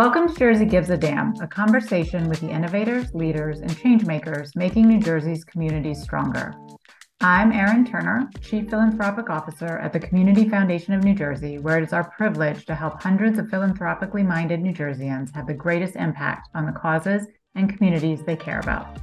Welcome to Jersey Gives a Damn, a conversation with the innovators, leaders, and changemakers making New Jersey's communities stronger. I'm Erin Turner, Chief Philanthropic Officer at the Community Foundation of New Jersey, where it is our privilege to help hundreds of philanthropically minded New Jerseyans have the greatest impact on the causes and communities they care about.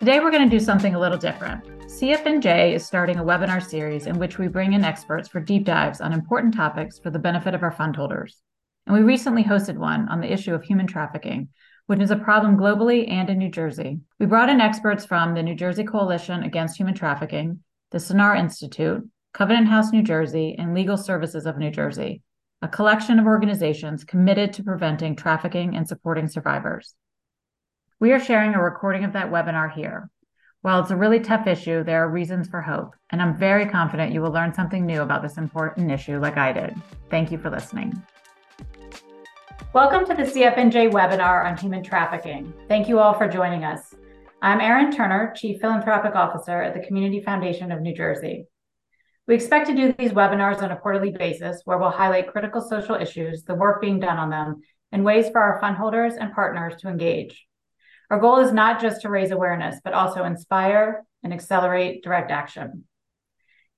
Today, we're going to do something a little different. CFNJ is starting a webinar series in which we bring in experts for deep dives on important topics for the benefit of our fund holders. And we recently hosted one on the issue of human trafficking, which is a problem globally and in New Jersey. We brought in experts from the New Jersey Coalition Against Human Trafficking, the Sanar Institute, Covenant House New Jersey, and Legal Services of New Jersey, a collection of organizations committed to preventing trafficking and supporting survivors. We are sharing a recording of that webinar here. While it's a really tough issue, there are reasons for hope, and I'm very confident you will learn something new about this important issue like I did. Thank you for listening. Welcome to the CFNJ webinar on human trafficking. Thank you all for joining us. I'm Erin Turner, Chief Philanthropic Officer at the Community Foundation of New Jersey. We expect to do these webinars on a quarterly basis where we'll highlight critical social issues, the work being done on them, and ways for our fund holders and partners to engage. Our goal is not just to raise awareness, but also inspire and accelerate direct action.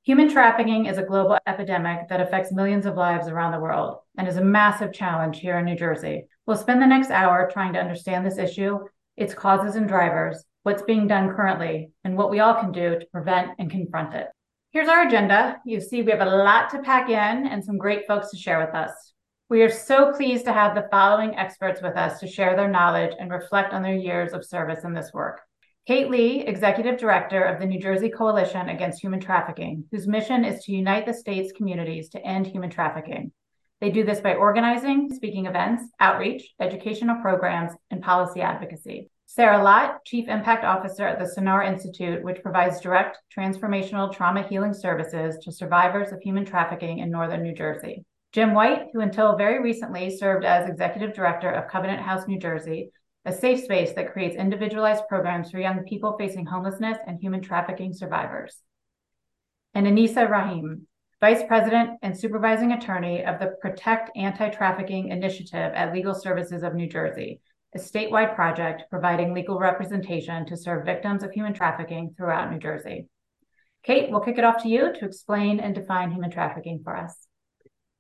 Human trafficking is a global epidemic that affects millions of lives around the world and is a massive challenge here in New Jersey. We'll spend the next hour trying to understand this issue, its causes and drivers, what's being done currently, and what we all can do to prevent and confront it. Here's our agenda. You see, we have a lot to pack in and some great folks to share with us. We are so pleased to have the following experts with us to share their knowledge and reflect on their years of service in this work. Kate Lee, Executive Director of the New Jersey Coalition Against Human Trafficking, whose mission is to unite the state's communities to end human trafficking. They do this by organizing speaking events, outreach, educational programs, and policy advocacy. Sarah Lott, Chief Impact Officer at the Sanar Institute, which provides direct transformational trauma healing services to survivors of human trafficking in Northern New Jersey. Jim White, who until very recently served as Executive Director of Covenant House New Jersey, a safe space that creates individualized programs for young people facing homelessness and human trafficking survivors. And Anisa Rahim, Vice President and Supervising Attorney of the Protect Anti Trafficking Initiative at Legal Services of New Jersey, a statewide project providing legal representation to serve victims of human trafficking throughout New Jersey. Kate, we'll kick it off to you to explain and define human trafficking for us.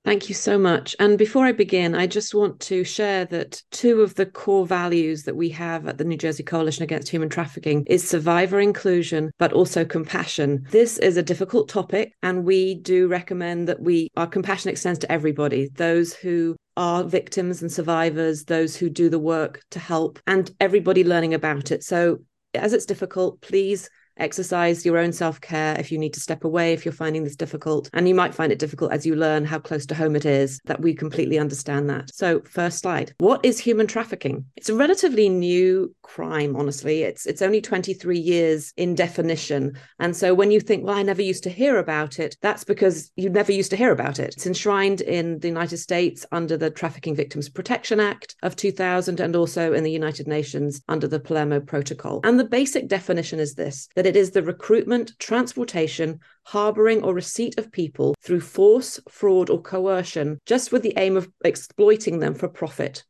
Thank you so much. And before I begin, I just want to share that two of the core values that we have at the New Jersey Coalition Against Human Trafficking is survivor inclusion, but also compassion. This is a difficult topic, and we do recommend that we our compassion extends to everybody, those who are victims and survivors, those who do the work to help, and everybody learning about it. So as it's difficult, please exercise your own self care if you need to step away, if you're finding this difficult. And you might find it difficult as you learn how close to home it is, that we completely understand that. So, first slide What is human trafficking? It's a relatively new crime, honestly. It's, it's only 23 years in definition. And so, when you think, well, I never used to hear about it, that's because you never used to hear about it. It's enshrined in the United States under the Trafficking Victims Protection Act of 2000 and also in the United Nations under the Palermo Protocol. And the basic definition is this that it is the recruitment, transportation, harboring, or receipt of people through force, fraud, or coercion, just with the aim of exploiting them for profit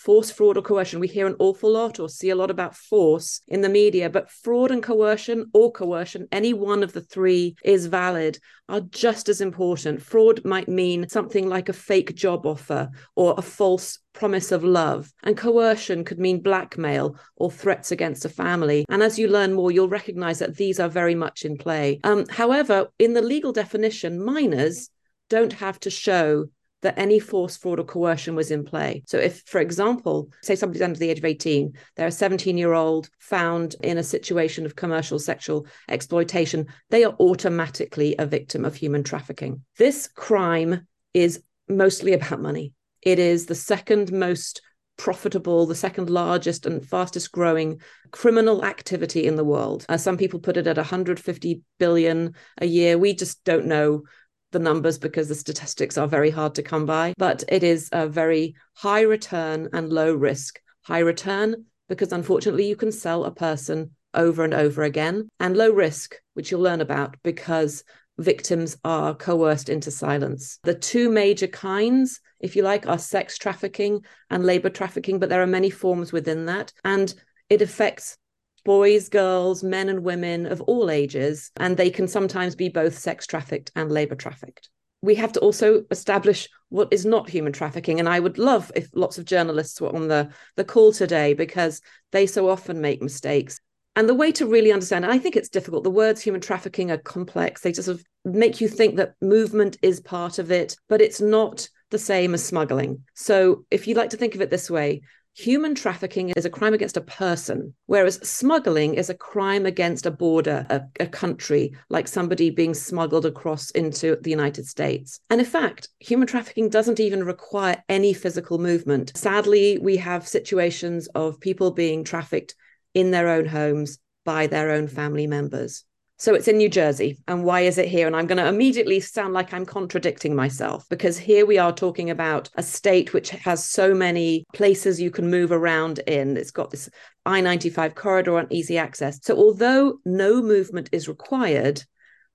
force, fraud, or coercion. We hear an awful lot or see a lot about force in the media, but fraud and coercion or coercion, any one of the three is valid, are just as important. Fraud might mean something like a fake job offer or a false promise of love. And coercion could mean blackmail or threats against a family. And as you learn more, you'll recognize that these are very much in play. Um, however, in the legal definition, minors don't have to show that any force, fraud, or coercion was in play. So, if, for example, say somebody's under the age of 18, they're a 17 year old found in a situation of commercial sexual exploitation, they are automatically a victim of human trafficking. This crime is mostly about money. It is the second most profitable, the second largest and fastest growing criminal activity in the world. Uh, some people put it at 150 billion a year. We just don't know the numbers because the statistics are very hard to come by, but it is a very high return and low risk. High return because unfortunately you can sell a person over and over again, and low risk, which you'll learn about because victims are coerced into silence. The two major kinds, if you like, are sex trafficking and labor trafficking, but there are many forms within that. And it affects boys, girls, men, and women of all ages, and they can sometimes be both sex trafficked and labor trafficked. We have to also establish what is not human trafficking. And I would love if lots of journalists were on the, the call today because they so often make mistakes. And the way to really understand, and I think it's difficult, the words human trafficking are complex. They just sort of make you think that movement is part of it, but it's not the same as smuggling. So if you like to think of it this way, human trafficking is a crime against a person, whereas smuggling is a crime against a border, a, a, country, like somebody being smuggled across into the United States. And in fact, human trafficking doesn't even require any physical movement. Sadly, we have situations of people being trafficked in their own homes by their own family members. So it's in New Jersey. And why is it here? And I'm going to immediately sound like I'm contradicting myself because here we are talking about a state which has so many places you can move around in. It's got this I 95 corridor and easy access. So although no movement is required,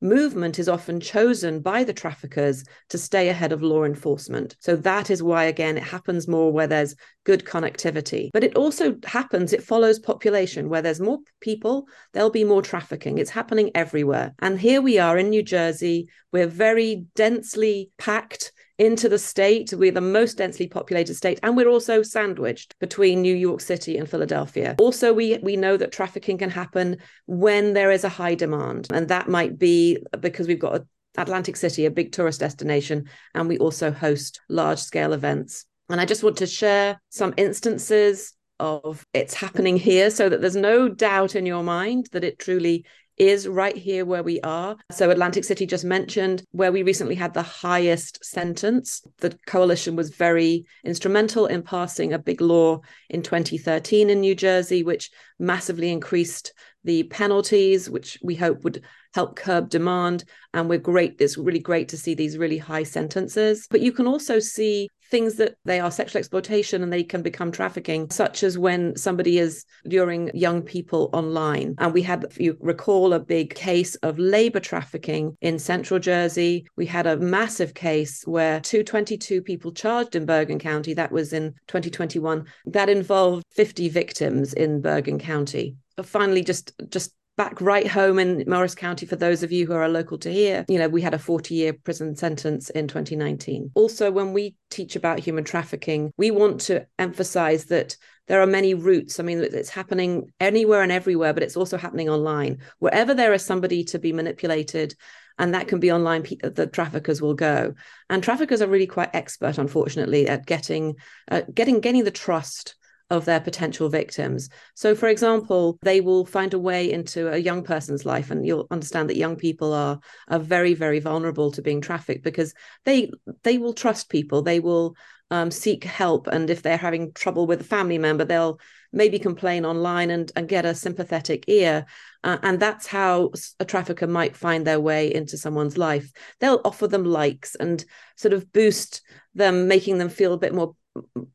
movement is often chosen by the traffickers to stay ahead of law enforcement. So that is why, again, it happens more where there's good connectivity. But it also happens, it follows population. Where there's more people, there'll be more trafficking. It's happening everywhere. And here we are in New Jersey. We're very densely packed into the state. We're the most densely populated state, and we're also sandwiched between New York City and Philadelphia. Also, we we know that trafficking can happen when there is a high demand, and that might be because we've got Atlantic City, a big tourist destination, and we also host large scale events. And I just want to share some instances of it's happening here so that there's no doubt in your mind that it truly is right here where we are. So, Atlantic City just mentioned where we recently had the highest sentence. The coalition was very instrumental in passing a big law in 2013 in New Jersey, which massively increased the penalties, which we hope would help curb demand. And we're great. It's really great to see these really high sentences. But you can also see things that they are sexual exploitation and they can become trafficking, such as when somebody is luring young people online. And we had, if you recall, a big case of labor trafficking in central Jersey. We had a massive case where 222 people charged in Bergen County, that was in 2021, that involved 50 victims in Bergen County finally just just back right home in Morris County for those of you who are local to here. You know, we had a 40 year prison sentence in 2019. Also, when we teach about human trafficking, we want to emphasize that there are many routes. I mean, it's happening anywhere and everywhere, but it's also happening online. Wherever there is somebody to be manipulated, and that can be online the traffickers will go and traffickers are really quite expert unfortunately at getting uh, getting getting the trust of their potential victims. So, for example, they will find a way into a young person's life, and you'll understand that young people are are very, very vulnerable to being trafficked because they they will trust people, they will um, seek help, and if they're having trouble with a family member, they'll maybe complain online and and get a sympathetic ear. Uh, and that's how a trafficker might find their way into someone's life. They'll offer them likes and sort of boost them, making them feel a bit more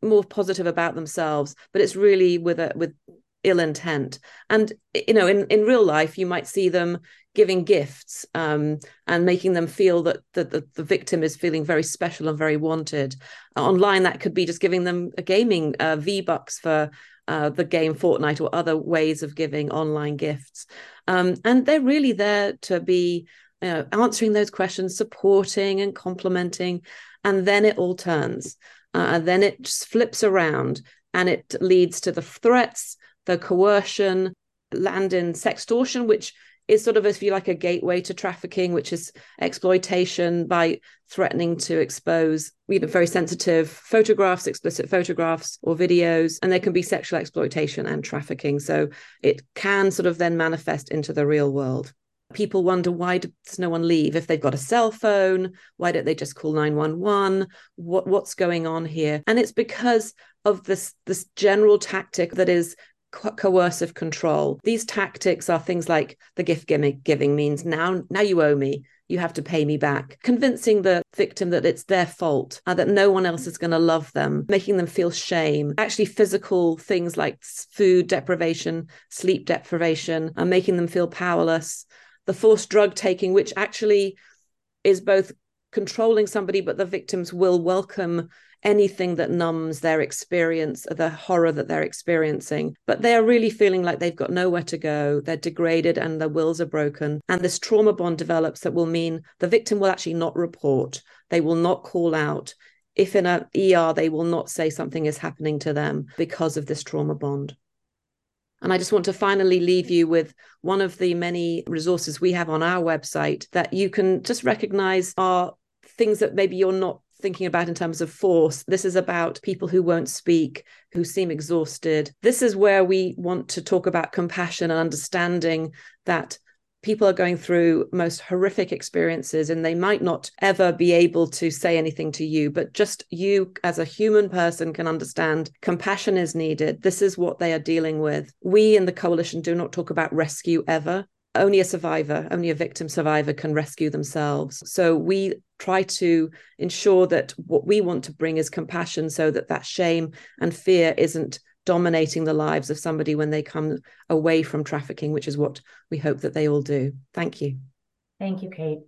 more positive about themselves but it's really with a with ill intent. And you know in in real life you might see them giving gifts um, and making them feel that, that the, the victim is feeling very special and very wanted. Online that could be just giving them a gaming uh, v bucks for uh, the game Fortnite or other ways of giving online gifts. Um, and they're really there to be you know, answering those questions supporting and complimenting and then it all turns uh, then it just flips around and it leads to the threats, the coercion, land in sextortion, which is sort of, if you like, a gateway to trafficking, which is exploitation by threatening to expose you know, very sensitive photographs, explicit photographs or videos. And there can be sexual exploitation and trafficking. So it can sort of then manifest into the real world people wonder why does no one leave? If they've got a cell phone why don't they just call 911 what what's going on here? And it's because of this this general tactic that is co- coercive control. These tactics are things like the gift giving, giving means now now you owe me. You have to pay me back. Convincing the victim that it's their fault uh, that no one else is going to love them making them feel shame. Actually physical things like food deprivation sleep deprivation and making them feel powerless the forced drug taking, which actually is both controlling somebody, but the victims will welcome anything that numbs their experience, the horror that they're experiencing. But they are really feeling like they've got nowhere to go. They're degraded and their wills are broken. And this trauma bond develops that will mean the victim will actually not report, they will not call out. If in an ER, they will not say something is happening to them because of this trauma bond. And I just want to finally leave you with one of the many resources we have on our website that you can just recognize are things that maybe you're not thinking about in terms of force. This is about people who won't speak, who seem exhausted. This is where we want to talk about compassion and understanding that people are going through most horrific experiences and they might not ever be able to say anything to you but just you as a human person can understand compassion is needed. This is what they are dealing with. We in the coalition do not talk about rescue ever. Only a survivor, only a victim survivor can rescue themselves. So we try to ensure that what we want to bring is compassion so that that shame and fear isn't dominating the lives of somebody when they come away from trafficking, which is what we hope that they all do. Thank you. Thank you, Kate.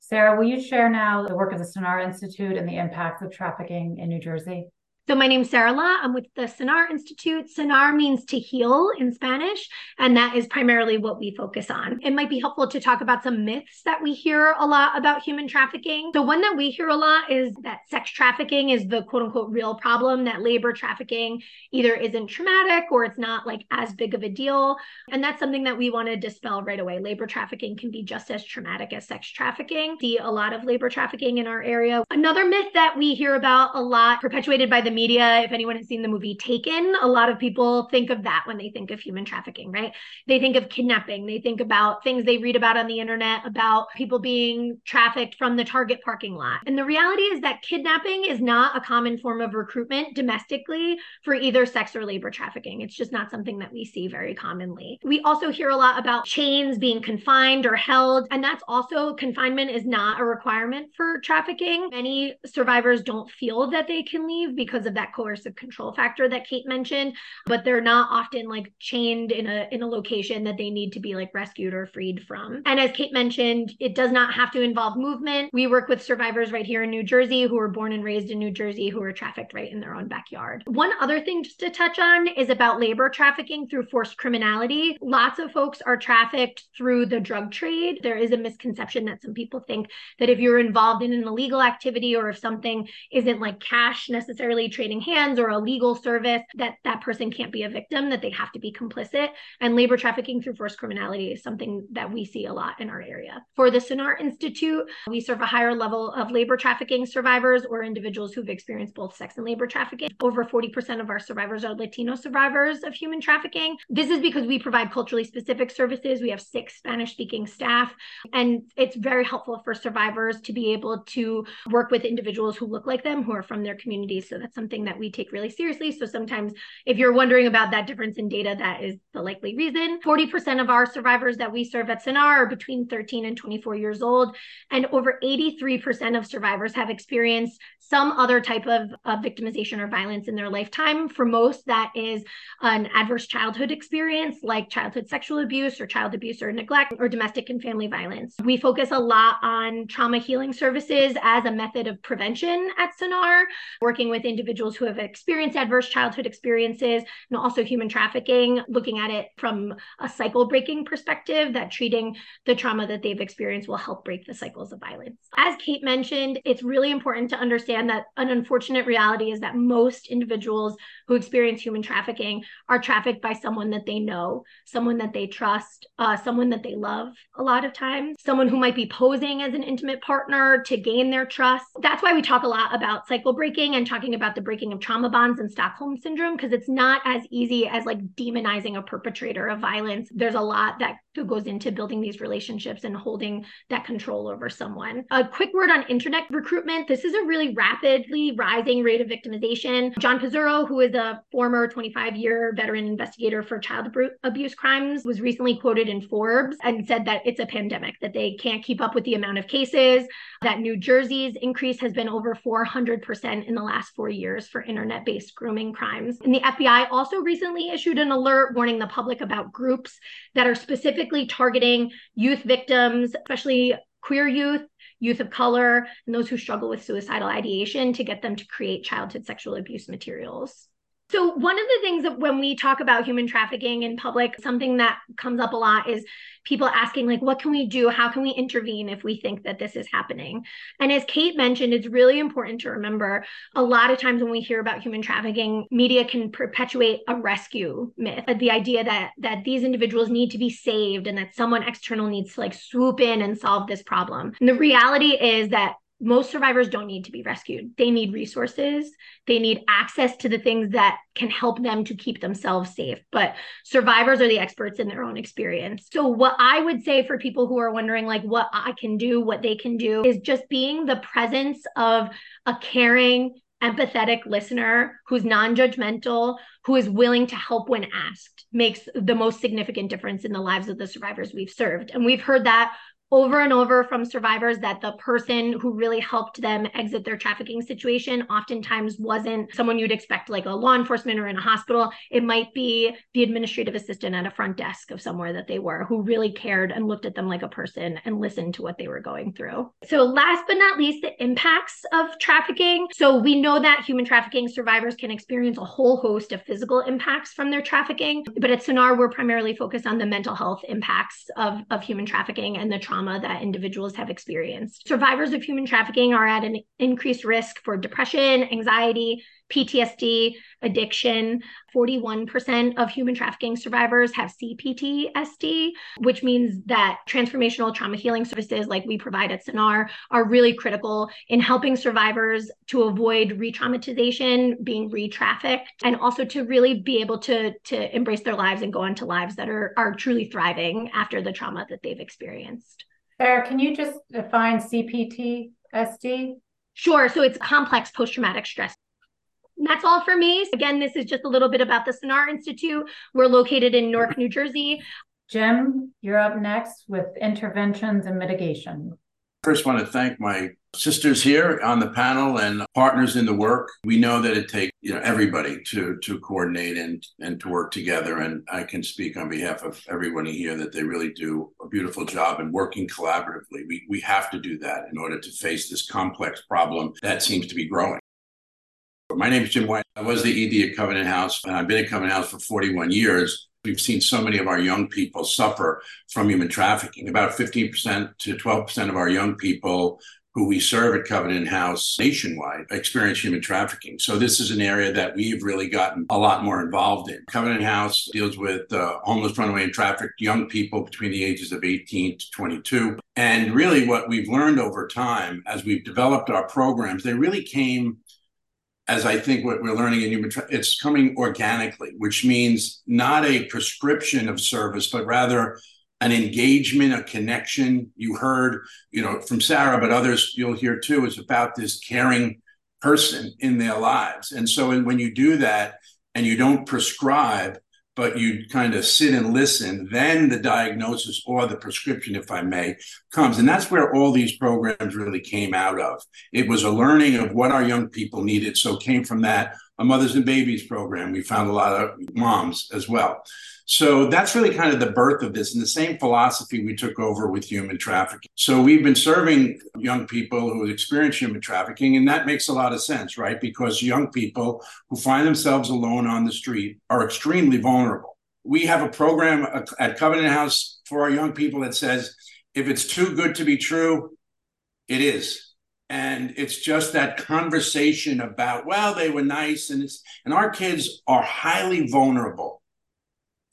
Sarah, will you share now the work of the Sanar Institute and the impacts of trafficking in New Jersey? So my name's Sarah La. I'm with the Sanar Institute. Sanar means to heal in Spanish, and that is primarily what we focus on. It might be helpful to talk about some myths that we hear a lot about human trafficking. The one that we hear a lot is that sex trafficking is the quote unquote real problem, that labor trafficking either isn't traumatic or it's not like as big of a deal. And that's something that we want to dispel right away. Labor trafficking can be just as traumatic as sex trafficking. See a lot of labor trafficking in our area. Another myth that we hear about a lot, perpetuated by the media, if anyone has seen the movie Taken, a lot of people think of that when they think of human trafficking, right? They think of kidnapping, they think about things they read about on the internet about people being trafficked from the Target parking lot. And the reality is that kidnapping is not a common form of recruitment domestically for either sex or labor trafficking. It's just not something that we see very commonly. We also hear a lot about chains being confined or held, and that's also confinement is not a requirement for trafficking. Many survivors don't feel that they can leave because of that coercive control factor that Kate mentioned, but they're not often like chained in a in a location that they need to be like rescued or freed from. And as Kate mentioned, it does not have to involve movement. We work with survivors right here in New Jersey who were born and raised in New Jersey who were trafficked right in their own backyard. One other thing just to touch on is about labor trafficking through forced criminality. Lots of folks are trafficked through the drug trade. There is a misconception that some people think that if you're involved in an illegal activity or if something isn't like cash necessarily trading hands or a legal service that that person can't be a victim that they have to be complicit. And labor trafficking through forced criminality is something that we see a lot in our area. For the Sanar institute we serve a higher level of labor trafficking survivors or individuals who've experienced both sex and labor trafficking. Over 40% of our survivors are latino survivors of human trafficking. This is because we provide culturally specific services. We have six spanish speaking staff and it's very helpful for survivors to be able to work with individuals who look like them who are from their communities. So that's something something that we take really seriously. So sometimes if you're wondering about that difference in data, that is the likely reason. 40% of our survivors that we serve at Sanar are between 13 and 24 years old. And over 83% of survivors have experienced some other type of, of victimization or violence in their lifetime. For most, that is an adverse childhood experience like childhood sexual abuse or child abuse or neglect or domestic and family violence. We focus a lot on trauma healing services as a method of prevention at Sanar, working with individuals individuals who have experienced adverse childhood experiences and also human trafficking, looking at it from a cycle breaking perspective, that treating the trauma that they've experienced will help break the cycles of violence. As Kate mentioned, it's really important to understand that an unfortunate reality is that most individuals who experience human trafficking are trafficked by someone that they know, someone that they trust, uh, someone that they love a lot of times, someone who might be posing as an intimate partner to gain their trust. That's why we talk a lot about cycle breaking and talking about the breaking of trauma bonds and Stockholm syndrome because it's not as easy as like demonizing a perpetrator of violence. There's a lot that goes into building these relationships and holding that control over someone. A quick word on internet recruitment. This is a really rapidly rising rate of victimization. John Pizzuro, who is a former 25 year veteran investigator for child abuse crimes, was recently quoted in Forbes and said that it's a pandemic, that they can't keep up with the amount of cases, that New Jersey's increase has been over 400% in the last four years for internet based grooming crimes. And the FBI also recently issued an alert warning the public about groups that are specifically targeting youth victims, especially queer youth, youth of color, and those who struggle with suicidal ideation to get them to create childhood sexual abuse materials. So, one of the things that when we talk about human trafficking in public, something that comes up a lot is people asking, like, what can we do? How can we intervene if we think that this is happening? And as Kate mentioned, it's really important to remember a lot of times when we hear about human trafficking, media can perpetuate a rescue myth, the idea that that these individuals need to be saved and that someone external needs to like swoop in and solve this problem. And the reality is that most survivors don't need to be rescued. They need resources. They need access to the things that can help them to keep themselves safe. But survivors are the experts in their own experience. So, what I would say for people who are wondering, like, what I can do, what they can do, is just being the presence of a caring, empathetic listener who's non judgmental, who is willing to help when asked, makes the most significant difference in the lives of the survivors we've served. And we've heard that over and over from survivors that the person who really helped them exit their trafficking situation oftentimes wasn't someone you'd expect like a law enforcement or in a hospital. It might be the administrative assistant at a front desk of somewhere that they were who really cared and looked at them like a person and listened to what they were going through. So last but not least the impacts of trafficking. So we know that human trafficking survivors can experience a whole host of physical impacts from their trafficking but at Sanar we're primarily focused on the mental health impacts of, of human trafficking and the trauma trauma that individuals have experienced. Survivors of human trafficking are at an increased risk for depression, anxiety, PTSD, addiction. 41% of human trafficking survivors have CPTSD, which means that transformational trauma healing services like we provide at Sanar are really critical in helping survivors to avoid re traumatization, being re trafficked, and also to really be able to, to embrace their lives and go into lives that are, are truly thriving after the trauma that they've experienced. Sarah, can you just define CPTSD? Sure. So it's complex post traumatic stress. And that's all for me. Again, this is just a little bit about the Sanar Institute. We're located in Newark, New Jersey. Jim, you're up next with interventions and mitigation. First, want to thank my sisters here on the panel and partners in the work. We know that it takes you know everybody to to coordinate and and to work together. And I can speak on behalf of everyone here that they really do a beautiful job in working collaboratively. We we have to do that in order to face this complex problem that seems to be growing. My name is Jim White. I was the ED at Covenant House, and I've been at Covenant House for 41 years. We've seen so many of our young people suffer from human trafficking. About 15% to 12% of our young people who we serve at Covenant House nationwide experience human trafficking. So this is an area that we've really gotten a lot more involved in. Covenant House deals with uh, homeless, runaway, and trafficked young people between the ages of 18 to 22. And really, what we've learned over time as we've developed our programs, they really came as I think what we're learning in human, tra- it's coming organically, which means not a prescription of service, but rather an engagement, a connection. You heard, you know, from Sarah, but others you'll hear too, is about this caring person in their lives. And so when you do that and you don't prescribe, but you kind of sit and listen, then the diagnosis or the prescription, if I may, comes. And that's where all these programs really came out of. It was a learning of what our young people needed. So came from that a mothers and babies program. We found a lot of moms as well. So that's really kind of the birth of this and the same philosophy we took over with human trafficking. So we've been serving young people who experience human trafficking, and that makes a lot of sense, right? Because young people who find themselves alone on the street are extremely vulnerable. We have a program at Covenant House for our young people that says, if it's too good to be true, it is and it's just that conversation about well they were nice and it's and our kids are highly vulnerable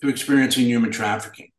to experiencing human trafficking.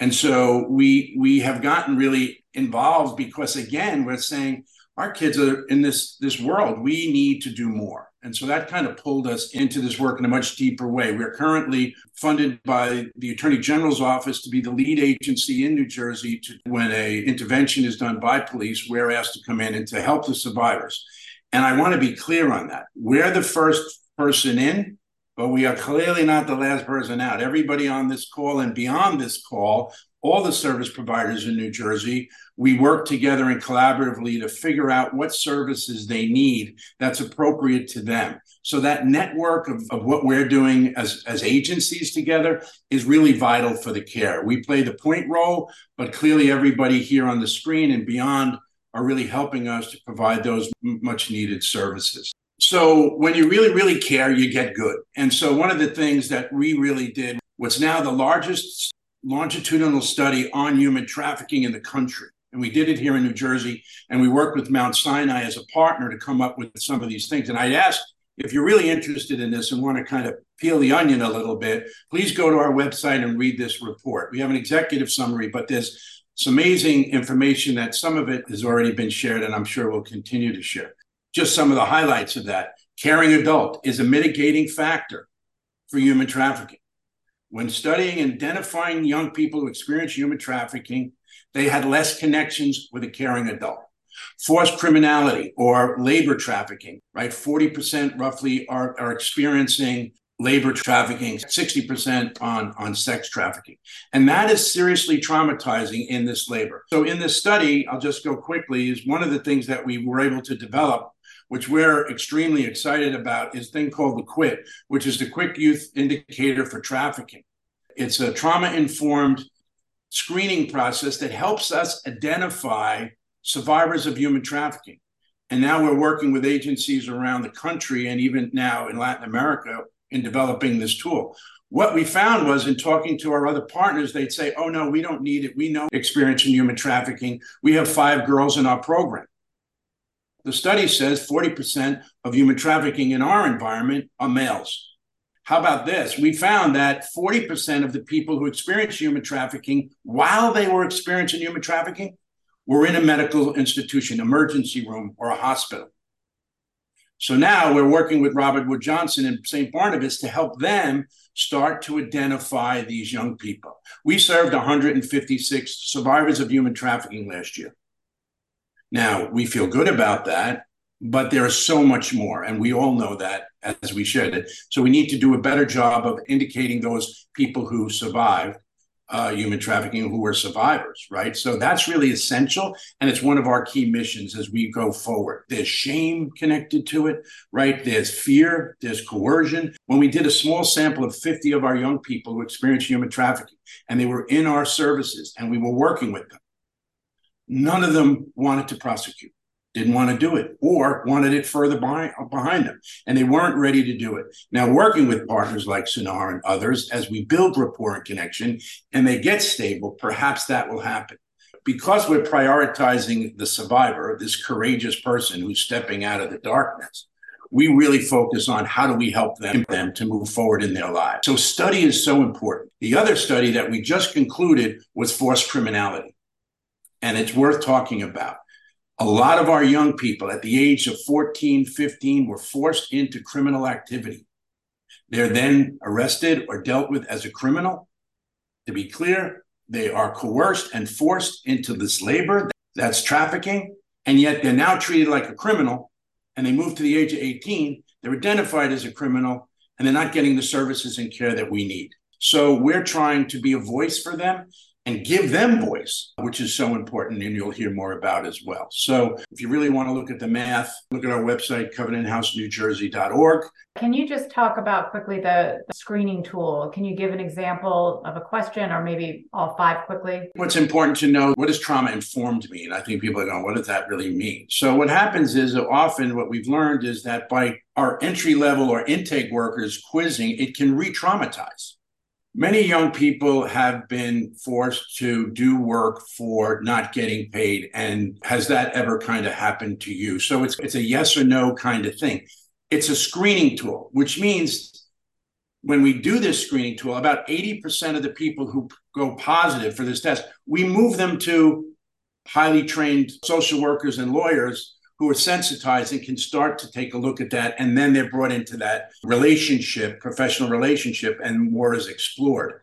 And so we we have gotten really involved because again, we're saying our kids are in this this world. We need to do more. And so that kind of pulled us into this work in a much deeper way. We're currently funded by the Attorney General's office to be the lead agency in New Jersey to when a intervention is done by police, we're asked to come in and to help the survivors. And I want to be clear on that. We're the first person in, but we are clearly not the last person out. Everybody on this call and beyond this call, all the service providers in New Jersey, we work together and collaboratively to figure out what services they need that's appropriate to them. So that network of, of what we're doing as, as agencies together is really vital for the care. We play the point role, but clearly everybody here on the screen and beyond are really helping us to provide those much needed services. So when you really, really care, you get good. And so one of the things that we really did was now the largest longitudinal study on human trafficking in the country. And we did it here in New Jersey, and we worked with Mount Sinai as a partner to come up with some of these things. And I'd ask if you're really interested in this and want to kind of peel the onion a little bit, please go to our website and read this report. We have an executive summary, but there's some amazing information that some of it has already been shared, and I'm sure we'll continue to share. Just some of the highlights of that. Caring adult is a mitigating factor for human trafficking. When studying and identifying young people who experience human trafficking, they had less connections with a caring adult. Forced criminality or labor trafficking, right? 40% roughly are, are experiencing labor trafficking, 60% on, on sex trafficking. And that is seriously traumatizing in this labor. So, in this study, I'll just go quickly, is one of the things that we were able to develop, which we're extremely excited about, is a thing called the QUIT, which is the Quick Youth Indicator for Trafficking. It's a trauma informed screening process that helps us identify survivors of human trafficking. And now we're working with agencies around the country and even now in Latin America in developing this tool. What we found was in talking to our other partners, they'd say, Oh, no, we don't need it. We know experience in human trafficking. We have five girls in our program. The study says 40% of human trafficking in our environment are males. How about this? We found that 40% of the people who experienced human trafficking while they were experiencing human trafficking were in a medical institution, emergency room, or a hospital. So now we're working with Robert Wood Johnson and St. Barnabas to help them start to identify these young people. We served 156 survivors of human trafficking last year. Now, we feel good about that, but there is so much more, and we all know that as we should. So we need to do a better job of indicating those people who survived uh, human trafficking who were survivors, right? So that's really essential. And it's one of our key missions as we go forward. There's shame connected to it, right? There's fear, there's coercion. When we did a small sample of 50 of our young people who experienced human trafficking, and they were in our services and we were working with them, none of them wanted to prosecute didn't want to do it or wanted it further behind, behind them and they weren't ready to do it. Now working with partners like SANAR and others as we build rapport and connection and they get stable perhaps that will happen. Because we're prioritizing the survivor this courageous person who's stepping out of the darkness we really focus on how do we help them, them to move forward in their lives. So study is so important. The other study that we just concluded was forced criminality and it's worth talking about a lot of our young people at the age of 14, 15 were forced into criminal activity. They're then arrested or dealt with as a criminal. To be clear, they are coerced and forced into this labor that's trafficking, and yet they're now treated like a criminal. And they move to the age of 18, they're identified as a criminal, and they're not getting the services and care that we need. So we're trying to be a voice for them and give them voice, which is so important and you'll hear more about as well. So if you really want to look at the math, look at our website, covenanthousenewjersey.org. Can you just talk about quickly the, the, screening tool? Can you give an example of a question or maybe all five quickly? What's important to know, what does trauma informed mean? I think people are going, what does that really mean? So what happens is often what we've learned is that by our entry level or intake workers quizzing, it can re-traumatize Many young people have been forced to do work for not getting paid. And has that ever kind of happened to you? So it's, it's a yes or no kind of thing. It's a screening tool, which means when we do this screening tool, about 80% of the people who go positive for this test, we move them to highly trained social workers and lawyers who are sensitized and can start to take a look at that. And then they're brought into that relationship, professional relationship, and more is explored.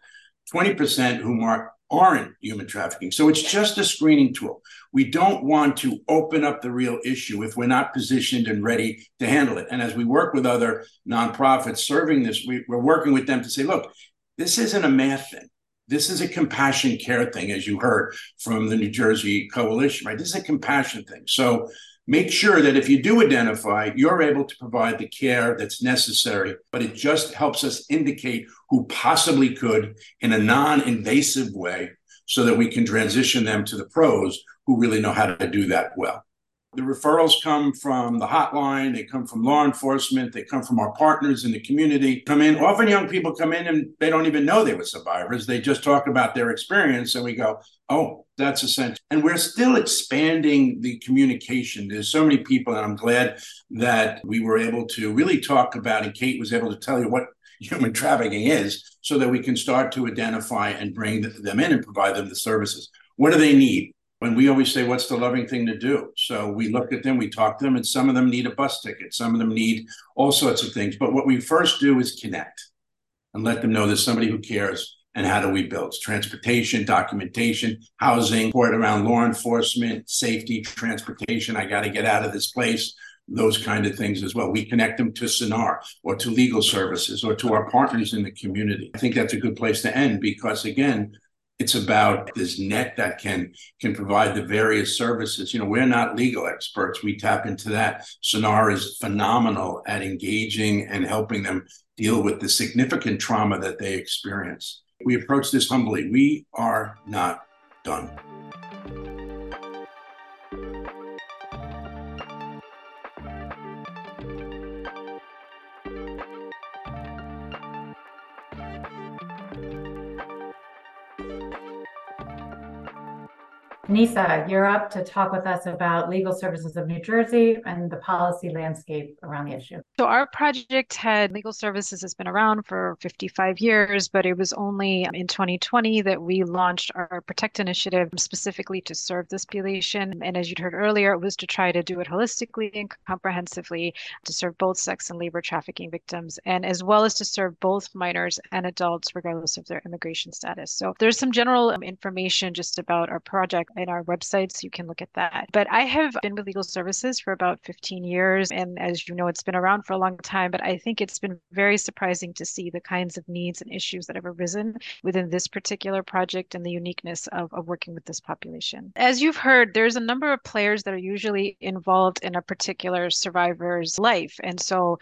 20% whom are aren't human trafficking. So it's just a screening tool. We don't want to open up the real issue if we're not positioned and ready to handle it. And as we work with other nonprofits serving this, we, are working with them to say, look, this isn't a math thing. This is a compassion care thing, as you heard from the New Jersey Coalition, right? This is a compassion thing. So make sure that if you do identify, you're able to provide the care that's necessary, but it just helps us indicate who possibly could in a non invasive way so that we can transition them to the pros who really know how to do that well. The referrals come from the hotline, they come from law enforcement, they come from our partners in the community. Come in, often young people come in and they don't even know they were survivors. They just talk about their experience and we go, "Oh, that's essential." And we're still expanding the communication. There's so many people and I'm glad that we were able to really talk about and Kate was able to tell you what human trafficking is so that we can start to identify and bring them in and provide them the services. What do they need? And we always say, what's the loving thing to do? So we look at them, we talk to them, and some of them need a bus ticket, some of them need all sorts of things. But what we first do is connect and let them know there's somebody who cares. And how do we build transportation, documentation, housing, support around law enforcement, safety, transportation? I got to get out of this place those kind of things as well. We connect them to SANAR or to legal services or to our partners in the community. I think that's a good place to end because again, it's about this net that can can provide the various services. You know we're not legal experts. We tap into that. SANAR is phenomenal at engaging and helping them deal with the significant trauma that they experience. We approach this humbly. We are not done Nisa, you're up to talk with us about Legal Services of New Jersey and the policy landscape around the issue. So, our project had legal services has been around for 55 years, but it was only in 2020 that we launched our Protect initiative specifically to serve this population. And as you'd heard earlier, it was to try to do it holistically and comprehensively to serve both sex and labor trafficking victims, and as well as to serve both minors and adults, regardless of their immigration status. So, there's some general information just about our project in our website, so you can look at that. But I have been with legal services for about 15 years. And as you know, it's been around for a long time, but I think it's been very surprising to see the kinds of needs and issues that have arisen within this particular project and the uniqueness of, of working with this population. As you've heard, there's a number of players that are usually involved in a particular survivor's life. And so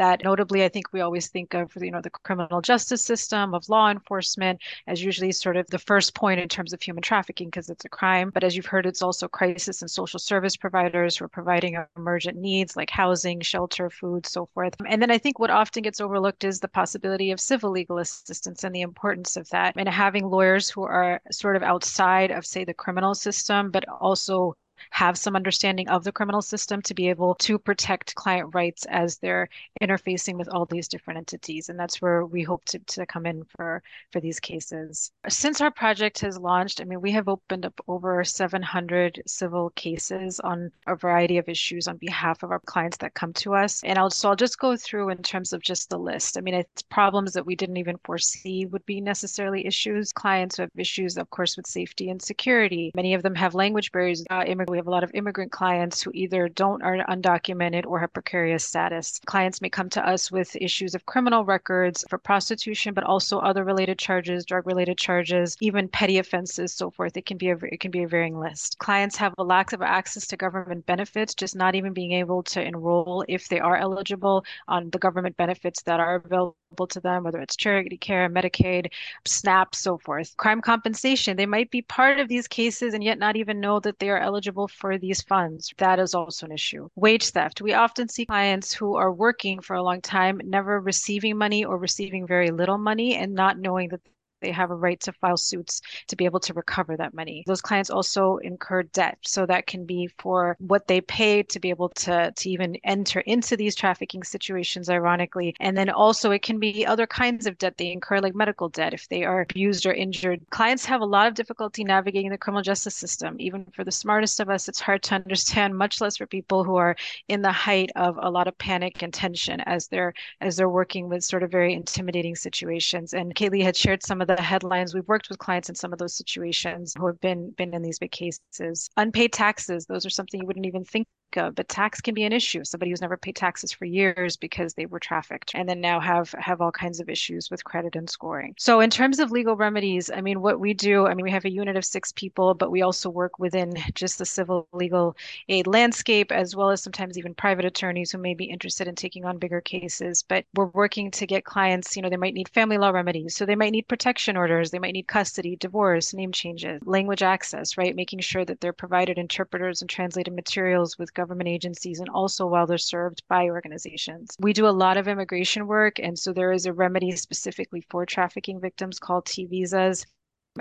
that notably, I think we always think of, you know, the criminal justice system, of law enforcement as usually sort of the first point in terms of human trafficking because it's a crime. But as you've heard, it's also crisis and social service providers who are providing emergent needs like housing, shelter, food, so forth. And then I think what often gets overlooked is the possibility of civil legal assistance and the importance of that and having lawyers who are sort of outside of, say, the criminal system, but also have some understanding of the criminal system to be able to protect client rights as they're interfacing with all these different entities. And that's where we hope to, to come in for, for these cases. Since our project has launched, I mean, we have opened up over 700 civil cases on a variety of issues on behalf of our clients that come to us. And I'll, so I'll just go through in terms of just the list. I mean, it's problems that we didn't even foresee would be necessarily issues. Clients have issues, of course, with safety and security. Many of them have language barriers. Uh, we have a lot of immigrant clients who either don't are undocumented or have precarious status. Clients may come to us with issues of criminal records for prostitution, but also other related charges, drug related charges, even petty offenses, so forth. It can be a it can be a varying list. Clients have a lack of access to government benefits, just not even being able to enroll if they are eligible on the government benefits that are available to them, whether it's charity care, Medicaid, SNAP, so forth. Crime compensation, they might be part of these cases and yet not even know that they are eligible for these funds. That is also an issue. Wage theft. We often see clients who are working for a long time, never receiving money or receiving very little money and not knowing that they have a right to file suits to be able to recover that money. Those clients also incur debt. So that can be for what they pay to be able to, to even enter into these trafficking situations, ironically. And then also it can be other kinds of debt they incur, like medical debt if they are abused or injured. Clients have a lot of difficulty navigating the criminal justice system. Even for the smartest of us, it's hard to understand, much less for people who are in the height of a lot of panic and tension as they're as they're working with sort of very intimidating situations. And Kate Lee had shared some of the headlines. We've worked with clients in some of those situations who have been been in these big cases. Unpaid taxes, those are something you wouldn't even think uh, but tax can be an issue. Somebody who's never paid taxes for years because they were trafficked and then now have have all kinds of issues with credit and scoring. So in terms of legal remedies, I mean, what we do, I mean, we have a unit of six people, but we also work within just the civil legal aid landscape, as well as sometimes even private attorneys who may be interested in taking on bigger cases. But we're working to get clients, you know, they might need family law remedies. So they might need protection orders, they might need custody, divorce, name changes, language access, right? Making sure that they're provided interpreters and translated materials with government agencies and also while they're served by organizations. We do a lot of immigration work. And so there is a remedy specifically for trafficking victims called T visas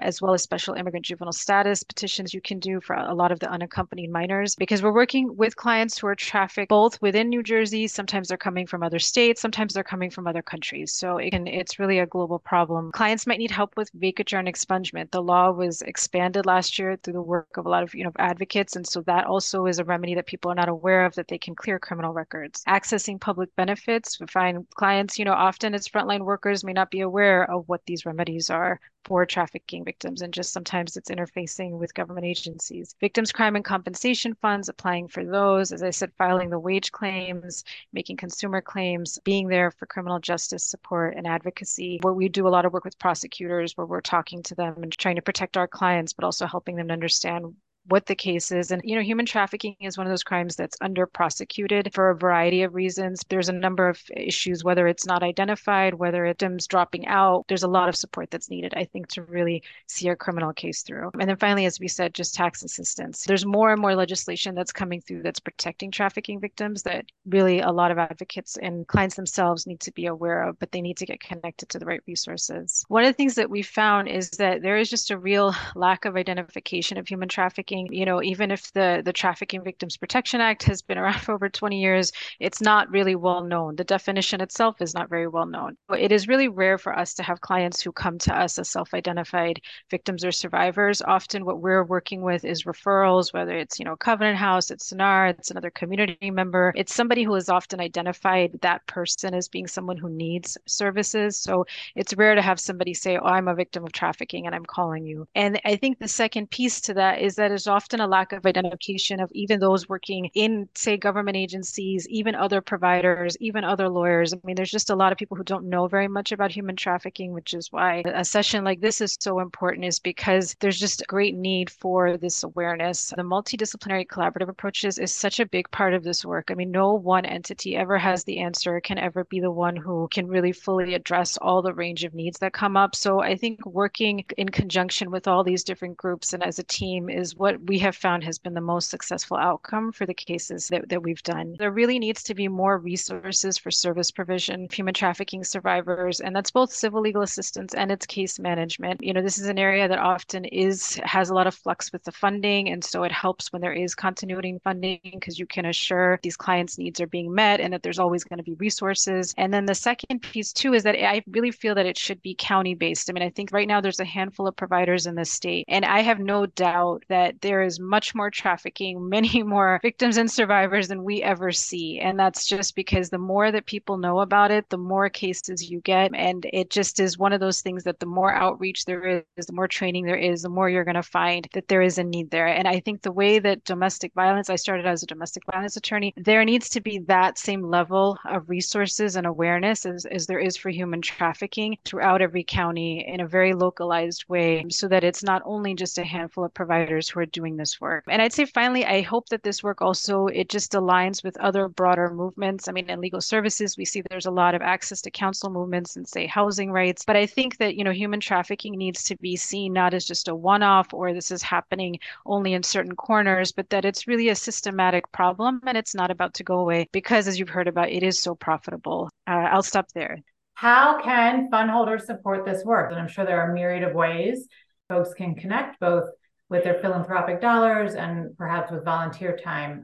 as well as special immigrant juvenile status petitions you can do for a lot of the unaccompanied minors because we're working with clients who are trafficked both within New Jersey sometimes they're coming from other states sometimes they're coming from other countries. So it can, it's really a global problem. Clients might need help with vacatur and expungement. The law was expanded last year through the work of a lot of you know advocates and so that also is a remedy that people are not aware of that they can clear criminal records. Accessing public benefits we find clients you know often as frontline workers may not be aware of what these remedies are for trafficking victims and just sometimes it's interfacing with government agencies. Victims crime and compensation funds, applying for those, as I said, filing the wage claims, making consumer claims, being there for criminal justice support and advocacy. Where we do a lot of work with prosecutors where we're talking to them and trying to protect our clients, but also helping them to understand what the case is. And, you know, human trafficking is one of those crimes that's under prosecuted for a variety of reasons. There's a number of issues, whether it's not identified, whether victims dropping out. There's a lot of support that's needed, I think, to really see a criminal case through. And then finally, as we said, just tax assistance. There's more and more legislation that's coming through that's protecting trafficking victims that really a lot of advocates and clients themselves need to be aware of, but they need to get connected to the right resources. One of the things that we found is that there is just a real lack of identification of human trafficking you know even if the the trafficking victims protection act has been around for over 20 years it's not really well known. The definition itself is not very well known. It is really rare for us to have clients who come to us as self-identified victims or survivors. Often what we're working with is referrals whether it's you know covenant house it's SANAR it's another community member. It's somebody who has often identified. That person as being someone who needs services. So it's rare to have somebody say oh i'm a victim of trafficking and i'm calling you. And i think the second piece to that is that there's often a lack of identification of even those working in, say, government agencies, even other providers, even other lawyers. I mean, there's just a lot of people who don't know very much about human trafficking, which is why a session like this is so important, is because there's just a great need for this awareness. The multidisciplinary collaborative approaches is such a big part of this work. I mean, no one entity ever has the answer, can ever be the one who can really fully address all the range of needs that come up. So I think working in conjunction with all these different groups and as a team is what we have found has been the most successful outcome for the cases that, that we've done. There really needs to be more resources for service provision, human trafficking survivors, and that's both civil legal assistance and its case management. You know, this is an area that often is has a lot of flux with the funding, and so it helps when there is continuity in funding because you can assure these clients' needs are being met and that there's always going to be resources. And then the second piece too is that I really feel that it should be county based. I mean, I think right now there's a handful of providers in the state, and I have no doubt that there is much more trafficking, many more victims and survivors than we ever see. And that's just because the more that people know about it, the more cases you get. And it just is one of those things that the more outreach there is, the more training there is, the more you're going to find that there is a need there. And I think the way that domestic violence, I started as a domestic violence attorney, there needs to be that same level of resources and awareness as, as there is for human trafficking throughout every county in a very localized way so that it's not only just a handful of providers who are doing this work. And I'd say finally, I hope that this work also it just aligns with other broader movements. I mean, in legal services, we see there's a lot of access to counsel movements and say housing rights. But I think that, you know, human trafficking needs to be seen not as just a one-off or this is happening only in certain corners, but that it's really a systematic problem and it's not about to go away because as you've heard about, it is so profitable. Uh, I'll stop there. How can fund holders support this work? And I'm sure there are a myriad of ways folks can connect both with their philanthropic dollars and perhaps with volunteer time.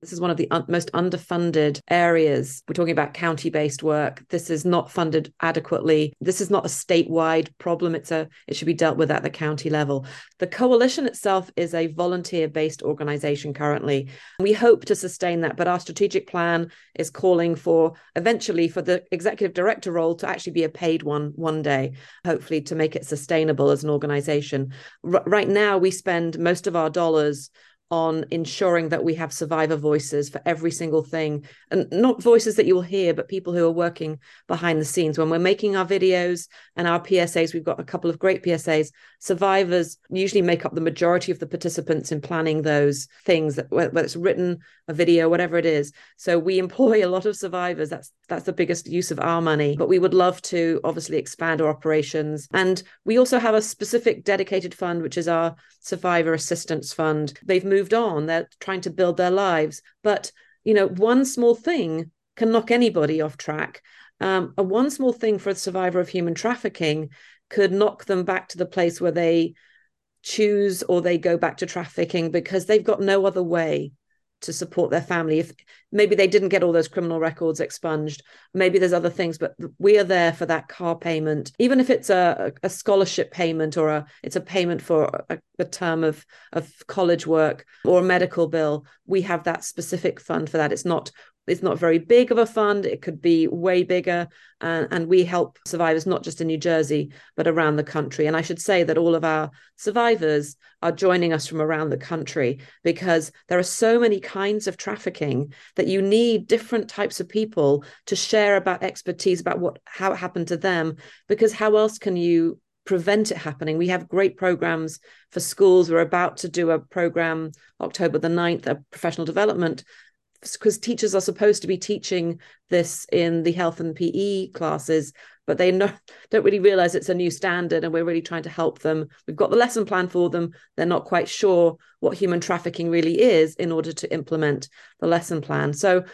This is one of the un- most underfunded areas. We're talking about county based work. This is not funded adequately. This is not a statewide problem. It's a it should be dealt with at the county level. The coalition itself is a volunteer based organization currently. We hope to sustain that, but our strategic plan is calling for eventually for the executive director role to actually be a paid one one day, hopefully to make it sustainable as an organization. R- right now we spend most of our dollars on ensuring that we have survivor voices for every single thing. And not voices that you will hear but people who are working behind the scenes. When we're making our videos and our psas we've got a couple of great psas survivors usually make up the majority of the participants in planning those things that whether it's written a video whatever it is. So we employ a lot of survivors. That's that's the biggest use of our money. But we would love to obviously expand our operations. And we also have a specific dedicated fund which is our survivor assistance fund. They've moved moved on they're trying to build their lives. But you know one small thing can knock anybody off track. Um, a one small thing for a survivor of human trafficking could knock them back to the place where they choose or they go back to trafficking because they've got no other way to support their family. If maybe they didn't get all those criminal records expunged maybe there's other things but we are there for that car payment. Even if it's a, a scholarship payment or a it's a payment for a, a term of of college work or a medical bill we have that specific fund for that. It's not it's not very big of a fund. It could be way bigger. And, and we help survivors not just in New Jersey, but around the country. And I should say that all of our survivors are joining us from around the country because there are so many kinds of trafficking that you need different types of people to share about expertise about what how it happened to them. Because how else can you prevent it happening. We have great programs for schools. We're about to do a program October the 9th, a professional development because teachers are supposed to be teaching this in the health and PE classes, but they don't really realize it's a new standard and we're really trying to help them. We've got the lesson plan for them. They're not quite sure what human trafficking really is in order to implement the lesson plan. So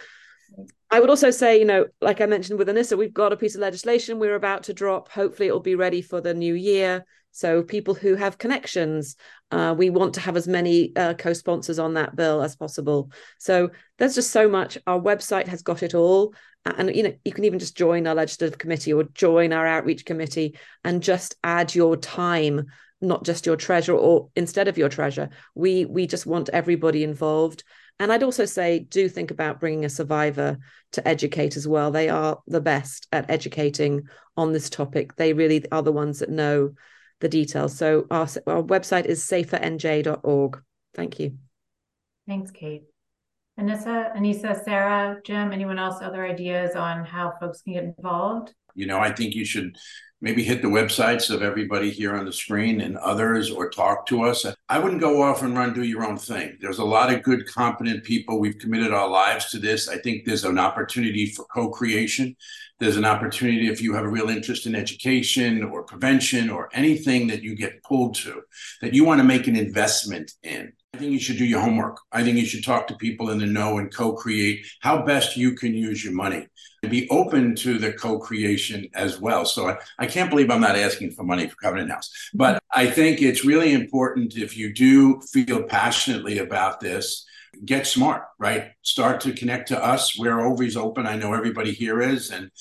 I would also say, you know, like I mentioned with Anissa, we've got a piece of legislation we're about to drop. Hopefully, it will be ready for the new year. So, people who have connections, uh, we want to have as many uh, co sponsors on that bill as possible. So, there's just so much. Our website has got it all. And, you know, you can even just join our legislative committee or join our outreach committee and just add your time not just your treasure or instead of your treasure we we just want everybody involved and I'd also say, do think about bringing a survivor to educate as well. They are the best at educating on this topic. They really are the ones that know the details. So our, our website is safernj.org. Thank you. Thanks, Kate. Anissa, Anissa, Sarah, Jim, anyone else, other ideas on how folks can get involved? You know, I think you should maybe hit the websites of everybody here on the screen and others or talk to us. I wouldn't go off and run, do your own thing. There's a lot of good, competent people. We've committed our lives to this. I think there's an opportunity for co creation. There's an opportunity if you have a real interest in education or prevention or anything that you get pulled to that you want to make an investment in. I think you should do your homework. I think you should talk to people in the know and co create how best you can use your money and be open to the co creation as well. So I, I can't believe I'm not asking for money for Covenant House, but I think it's really important if you do feel passionately about this. Get smart, right? Start to connect to us. We're always open. I know everybody here is, and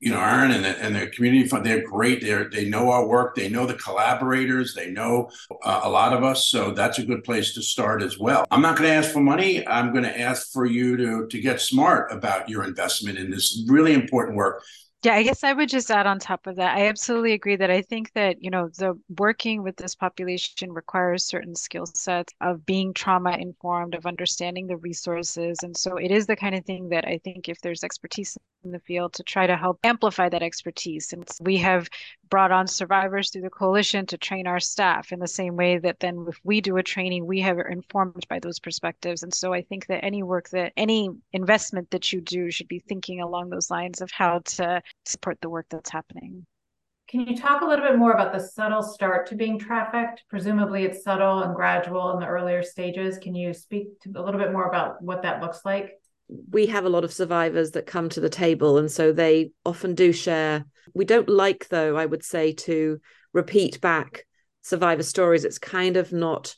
you know, Aaron and the, and the community fund, they're great. They're, they know our work. They know the collaborators. They know uh, a lot of us. So that's a good place to start as well. I'm not going to ask for money. I'm going to ask for you to, to get smart about your investment in this really important work yeah, I guess I would just add on top of that. I absolutely agree that I think that, you know, the working with this population requires certain skill sets of being trauma informed, of understanding the resources. And so it is the kind of thing that I think if there's expertise in the field to try to help amplify that expertise. And we have brought on survivors through the coalition to train our staff in the same way that then if we do a training, we have informed by those perspectives. And so I think that any work that any investment that you do should be thinking along those lines of how to support the work that's happening. Can you talk a little bit more about the subtle start to being trafficked? Presumably it's subtle and gradual in the earlier stages. Can you speak to a little bit more about what that looks like? We have a lot of survivors that come to the table, and so they often do share. We don't like, though, I would say, to repeat back survivor stories. It's kind of not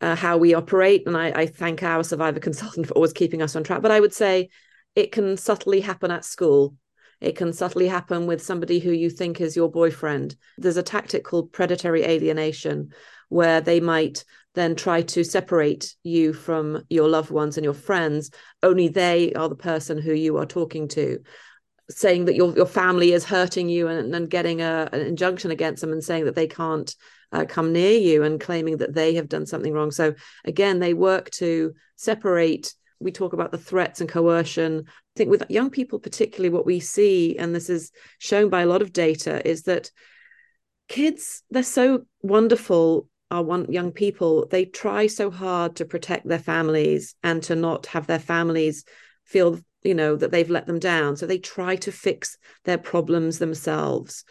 uh, how we operate. And I, I thank our survivor consultant for always keeping us on track. But I would say it can subtly happen at school it can subtly happen with somebody who you think is your boyfriend. There's a tactic called predatory alienation, where they might then try to separate you from your loved ones and your friends. Only they are the person who you are talking to. saying that your your family is hurting you and, and getting a, an injunction against them and saying that they can't uh, come near you and claiming that they have done something wrong. So again, they work to separate. We talk about the threats and coercion. Think with young people, particularly, what we see, and this is shown by a lot of data, is that kids they're so wonderful are one young people. They try so hard to protect their families and to not have their families feel you know that they've let them down. So they try to fix their problems themselves.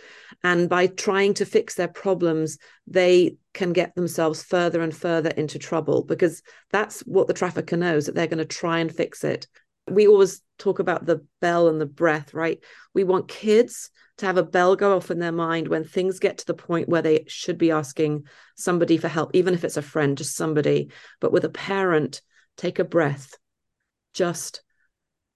And by trying to fix their problems they can get themselves further and further into trouble because that's what the trafficker knows that they're going to try and fix it we always talk about the bell and the breath right we want kids to have a bell go off in their mind when things get to the point where they should be asking somebody for help even if it's a friend just somebody but with a parent take a breath just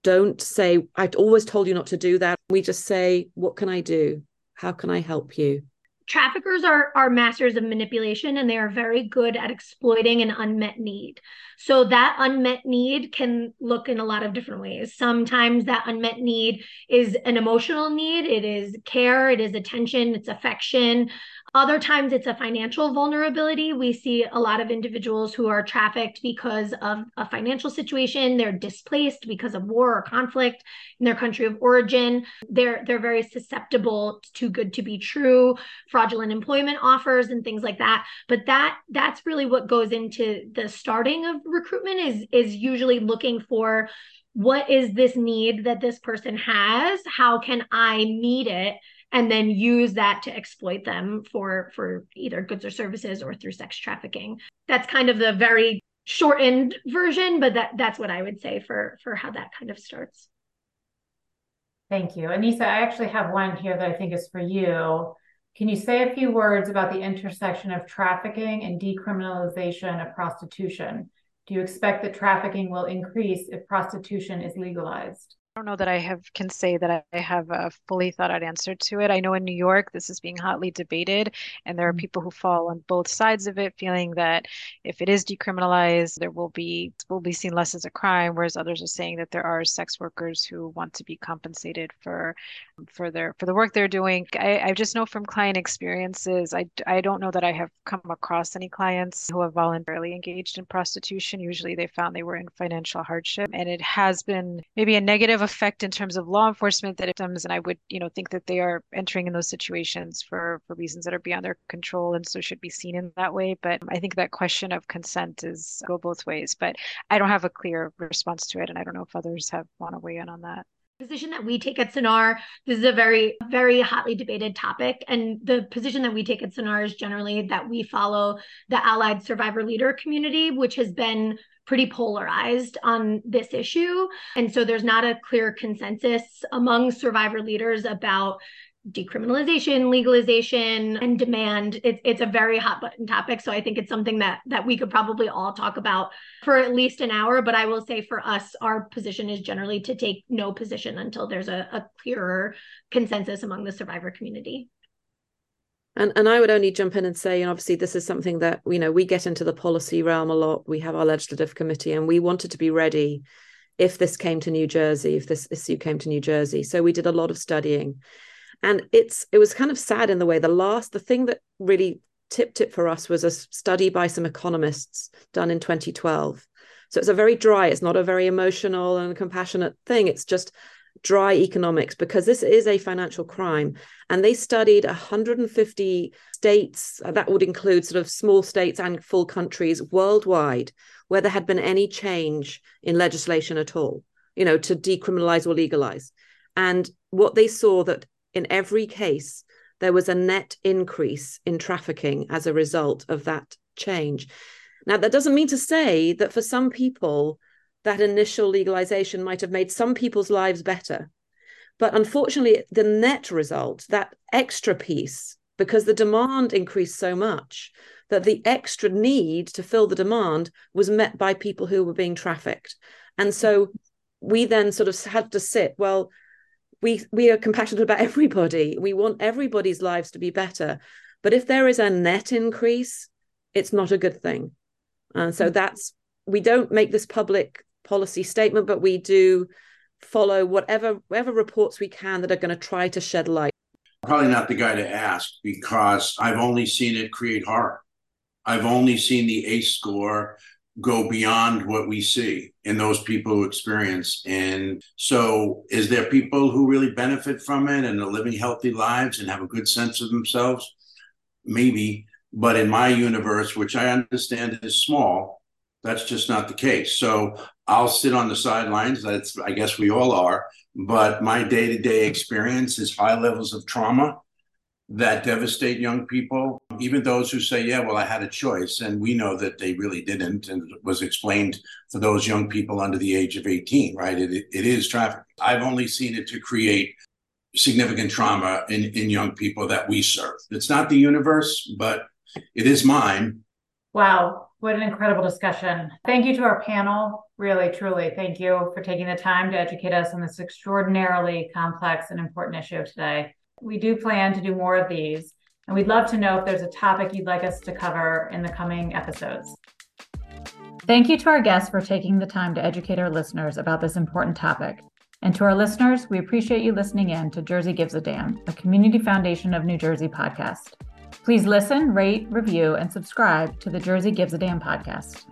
don't say, I've always told you not to do that. We just say, What can I do? How can I help you? Traffickers are, are masters of manipulation and they are very good at exploiting an unmet need. So, that unmet need can look in a lot of different ways. Sometimes that unmet need is an emotional need, it is care, it is attention, it's affection. Other times it's a financial vulnerability. We see a lot of individuals who are trafficked because of a financial situation. They're displaced because of war or conflict in their country of origin. They're they're very susceptible to good to be true, fraudulent employment offers and things like that. But that that's really what goes into the starting of recruitment is is usually looking for what is this need that this person has? How can I meet it? and then use that to exploit them for for either goods or services or through sex trafficking that's kind of the very shortened version but that that's what i would say for for how that kind of starts thank you anisa i actually have one here that i think is for you can you say a few words about the intersection of trafficking and decriminalization of prostitution do you expect that trafficking will increase if prostitution is legalized I don't know that I have can say that I have a fully thought out answer to it. I know in New York this is being hotly debated, and there are mm-hmm. people who fall on both sides of it, feeling that if it is decriminalized, there will be will be seen less as a crime, whereas others are saying that there are sex workers who want to be compensated for for their for the work they're doing. I, I just know from client experiences, I I don't know that I have come across any clients who have voluntarily engaged in prostitution. Usually, they found they were in financial hardship, and it has been maybe a negative effect in terms of law enforcement that victims and i would you know think that they are entering in those situations for for reasons that are beyond their control and so should be seen in that way but i think that question of consent is go both ways but i don't have a clear response to it and i don't know if others have want to weigh in on that position that we take at SANAR, this is a very, very hotly debated topic. And the position that we take at SANAR is generally that we follow the allied survivor leader community, which has been pretty polarized on this issue. And so there's not a clear consensus among survivor leaders about decriminalization, legalization, and demand. It's it's a very hot button topic. So I think it's something that that we could probably all talk about for at least an hour. But I will say for us, our position is generally to take no position until there's a, a clearer consensus among the survivor community. And and I would only jump in and say, and obviously this is something that you know we get into the policy realm a lot. We have our legislative committee, and we wanted to be ready if this came to New Jersey, if this issue came to New Jersey. So we did a lot of studying, and it's it was kind of sad in the way the last the thing that really tipped it for us was a study by some economists done in 2012. So it's a very dry, it's not a very emotional and compassionate thing. It's just dry economics because this is a financial crime. And they studied 150 states, uh, that would include sort of small states and full countries worldwide, where there had been any change in legislation at all, you know, to decriminalize or legalize. And what they saw that in every case, there was a net increase in trafficking as a result of that change. Now, that doesn't mean to say that for some people, that initial legalization might have made some people's lives better. But unfortunately, the net result, that extra piece, because the demand increased so much that the extra need to fill the demand was met by people who were being trafficked. And so we then sort of had to sit, well, we we are compassionate about everybody. We want everybody's lives to be better. But if there is a net increase, it's not a good thing. And so mm. that's we don't make this public policy statement, but we do follow whatever whatever reports we can that are going to try to shed light? Probably not the guy to ask because I've only seen it create horror. I've only seen the ACE score go beyond what we see in those people who experience. And so, is there people who really benefit from it and are living healthy lives and have a good sense of themselves? Maybe. But in my universe, which I understand is small, that's just not the case. So I'll sit on the sidelines. That's, I guess we all are. But my day to day experience is high levels of trauma that devastate young people, even those who say, yeah, well, I had a choice. And we know that they really didn't. And was explained for those young people under the age of 18, right? It, it is trafficking. I've only seen it to create significant trauma in, in young people that we serve. It's not the universe, but it is mine. Wow. What an incredible discussion. Thank you to our panel. Really, truly, thank you for taking the time to educate us on this extraordinarily complex and important issue today. We do plan to do more of these, and we'd love to know if there's a topic you'd like us to cover in the coming episodes. Thank you to our guests for taking the time to educate our listeners about this important topic. And to our listeners, we appreciate you listening in to Jersey Gives a Damn, a Community Foundation of New Jersey podcast. Please listen, rate, review, and subscribe to the Jersey Gives a Damn podcast.